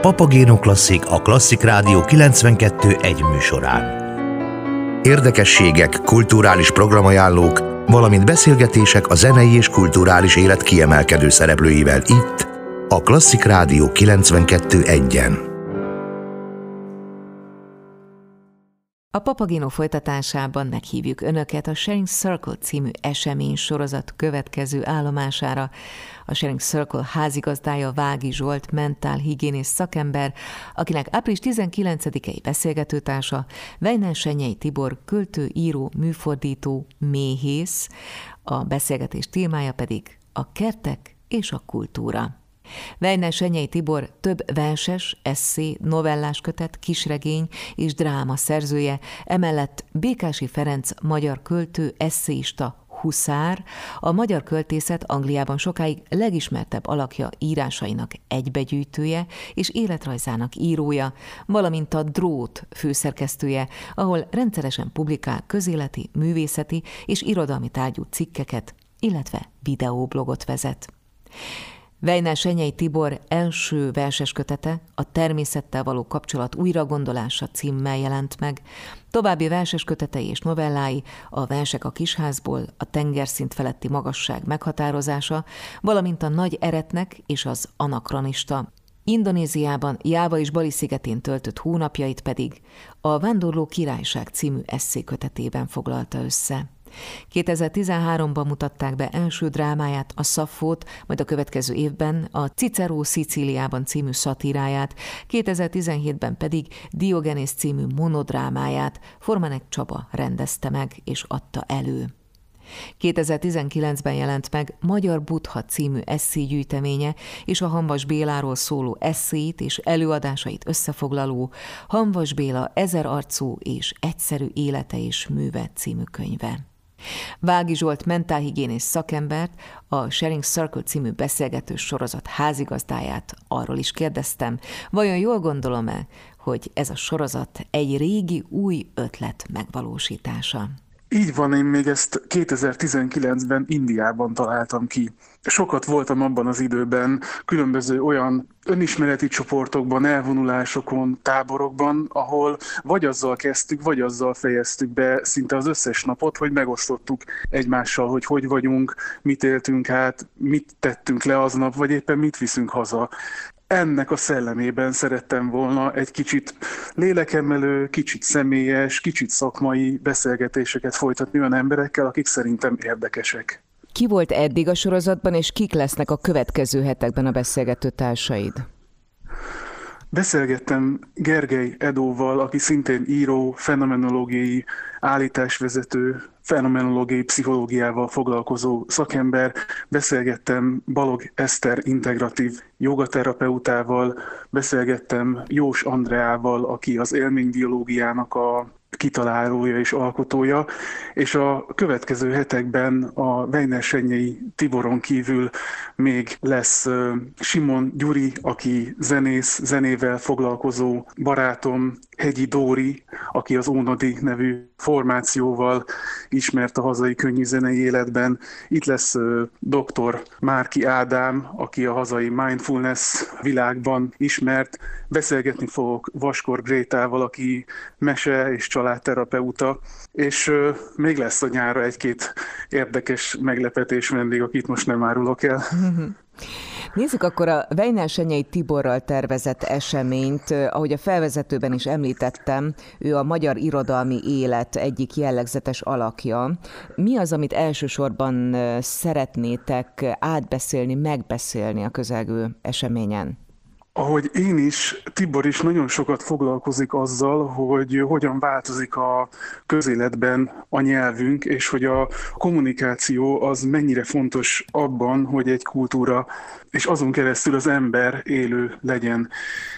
Papagéno Klasszik a Klasszik Rádió 92 egy műsorán. Érdekességek, kulturális programajánlók, valamint beszélgetések a zenei és kulturális élet kiemelkedő szereplőivel itt, a Klasszik Rádió 92 A Papagino folytatásában meghívjuk Önöket a Sharing Circle című esemény sorozat következő állomására. A Sharing Circle házigazdája Vági Zsolt, mentálhigiénész szakember, akinek április 19-i beszélgetőtársa Vejnen Senyei Tibor, költő, író, műfordító, méhész, a beszélgetés témája pedig a kertek és a kultúra. Vejner Senyei Tibor több verses, eszé, novellás kötet, kisregény és dráma szerzője, emellett Békási Ferenc magyar költő, eszéista, Huszár, a magyar költészet Angliában sokáig legismertebb alakja írásainak egybegyűjtője és életrajzának írója, valamint a Drót főszerkesztője, ahol rendszeresen publikál közéleti, művészeti és irodalmi tárgyú cikkeket, illetve videóblogot vezet. Vejnál Senyei Tibor első verses kötete, a természettel való kapcsolat újragondolása címmel jelent meg. További verses kötetei és novellái, a versek a kisházból, a tengerszint feletti magasság meghatározása, valamint a nagy eretnek és az anakronista. Indonéziában, Jáva és Bali szigetén töltött hónapjait pedig a Vándorló Királyság című eszékötetében foglalta össze. 2013-ban mutatták be első drámáját, a Szaffót, majd a következő évben a Cicero Szicíliában című szatíráját, 2017-ben pedig Diogenész című monodrámáját Formanek Csaba rendezte meg és adta elő. 2019-ben jelent meg Magyar Buddha című eszélygyűjteménye és a Hanvas Béláról szóló eszét és előadásait összefoglaló Hanvas Béla ezer arcú és egyszerű élete és műve című könyve. Vági Zsolt mentálhigiénész szakembert, a Sharing Circle című beszélgető sorozat házigazdáját arról is kérdeztem, vajon jól gondolom-e, hogy ez a sorozat egy régi új ötlet megvalósítása? Így van, én még ezt 2019-ben Indiában találtam ki. Sokat voltam abban az időben különböző olyan önismereti csoportokban, elvonulásokon, táborokban, ahol vagy azzal kezdtük, vagy azzal fejeztük be szinte az összes napot, hogy megosztottuk egymással, hogy hogy vagyunk, mit éltünk át, mit tettünk le aznap, vagy éppen mit viszünk haza ennek a szellemében szerettem volna egy kicsit lélekemelő, kicsit személyes, kicsit szakmai beszélgetéseket folytatni olyan emberekkel, akik szerintem érdekesek. Ki volt eddig a sorozatban, és kik lesznek a következő hetekben a beszélgető társaid? Beszélgettem Gergely Edóval, aki szintén író, fenomenológiai állításvezető, fenomenológiai pszichológiával foglalkozó szakember. Beszélgettem Balog Eszter integratív jogaterapeutával, beszélgettem Jós Andreával, aki az élménybiológiának a kitalálója és alkotója, és a következő hetekben a Weiner Senyei Tiboron kívül még lesz Simon Gyuri, aki zenész, zenével foglalkozó barátom, Hegyi Dóri, aki az Ónodi nevű formációval ismert a hazai könnyű zenei életben. Itt lesz dr. Márki Ádám, aki a hazai mindfulness világban ismert. Beszélgetni fogok Vaskor Grétával, aki mese és családterapeuta, és még lesz a nyára egy-két érdekes meglepetés vendég, akit most nem árulok el. Nézzük akkor a Weiner Senyei Tiborral tervezett eseményt. Ahogy a felvezetőben is említettem, ő a magyar irodalmi élet egyik jellegzetes alakja. Mi az, amit elsősorban szeretnétek átbeszélni, megbeszélni a közelgő eseményen? Ahogy én is, Tibor is nagyon sokat foglalkozik azzal, hogy hogyan változik a közéletben a nyelvünk, és hogy a kommunikáció az mennyire fontos abban, hogy egy kultúra és azon keresztül az ember élő legyen.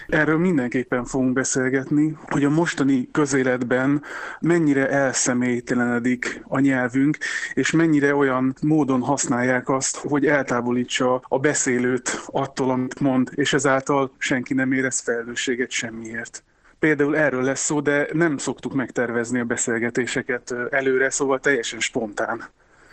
Erről mindenképpen fogunk beszélgetni, hogy a mostani közéletben mennyire elszemélytelenedik a nyelvünk, és mennyire olyan módon használják azt, hogy eltávolítsa a beszélőt attól, amit mond, és ezáltal senki nem érez felelősséget semmiért. Például erről lesz szó, de nem szoktuk megtervezni a beszélgetéseket előre, szóval teljesen spontán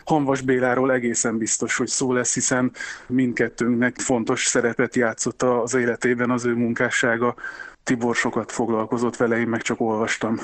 Hanvas Béláról egészen biztos, hogy szó lesz, hiszen mindkettőnknek fontos szerepet játszott az életében az ő munkássága. Tibor sokat foglalkozott vele, én meg csak olvastam.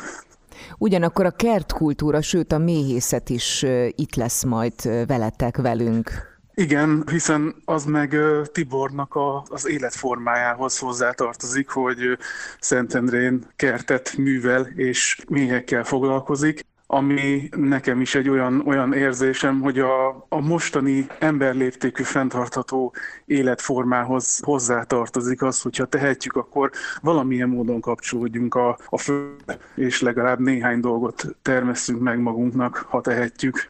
Ugyanakkor a kertkultúra, sőt a méhészet is itt lesz majd veletek velünk. Igen, hiszen az meg Tibornak a, az életformájához hozzátartozik, hogy Szentendrén kertet művel és méhekkel foglalkozik ami nekem is egy olyan, olyan érzésem, hogy a, a mostani emberléptékű fenntartható életformához hozzátartozik az, hogyha tehetjük, akkor valamilyen módon kapcsolódjunk a, a fő, és legalább néhány dolgot termesszünk meg magunknak, ha tehetjük.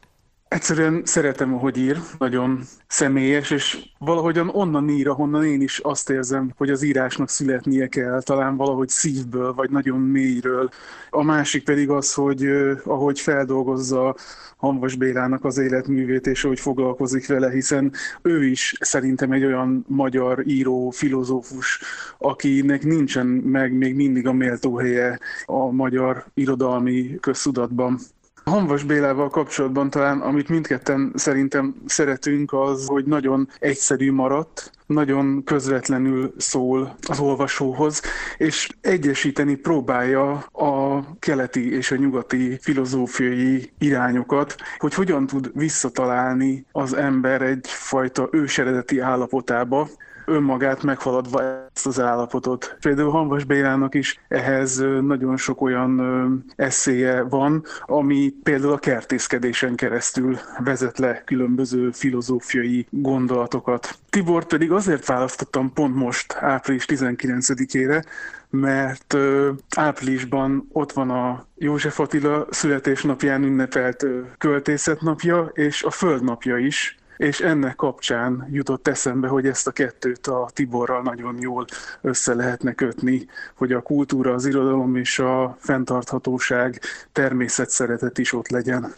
Egyszerűen szeretem, ahogy ír, nagyon személyes, és valahogyan onnan ír, ahonnan én is azt érzem, hogy az írásnak születnie kell, talán valahogy szívből, vagy nagyon mélyről. A másik pedig az, hogy ahogy feldolgozza Hanvas Bélának az életművét, és ahogy foglalkozik vele, hiszen ő is szerintem egy olyan magyar író, filozófus, akinek nincsen meg még mindig a méltó helye a magyar irodalmi köztudatban. Hanvas Bélával kapcsolatban talán, amit mindketten szerintem szeretünk, az, hogy nagyon egyszerű maradt, nagyon közvetlenül szól az olvasóhoz, és egyesíteni próbálja a keleti és a nyugati filozófiai irányokat, hogy hogyan tud visszatalálni az ember egyfajta őseredeti állapotába, önmagát meghaladva ezt az állapotot. Például Hanvas Bélának is ehhez nagyon sok olyan eszéje van, ami például a kertészkedésen keresztül vezet le különböző filozófiai gondolatokat. Tibor pedig azért választottam pont most, április 19-ére, mert áprilisban ott van a József Attila születésnapján ünnepelt költészetnapja, és a földnapja is, és ennek kapcsán jutott eszembe, hogy ezt a kettőt a Tiborral nagyon jól össze lehetne kötni, hogy a kultúra, az irodalom és a fenntarthatóság, természetszeretet is ott legyen.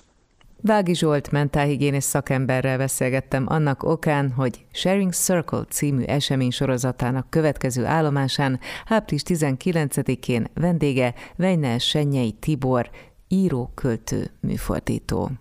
Vági Zsolt mentálhigiénés szakemberrel beszélgettem annak okán, hogy Sharing Circle című esemény sorozatának következő állomásán április 19-én vendége Vejnel Senyei Tibor, író, költő, műfordító.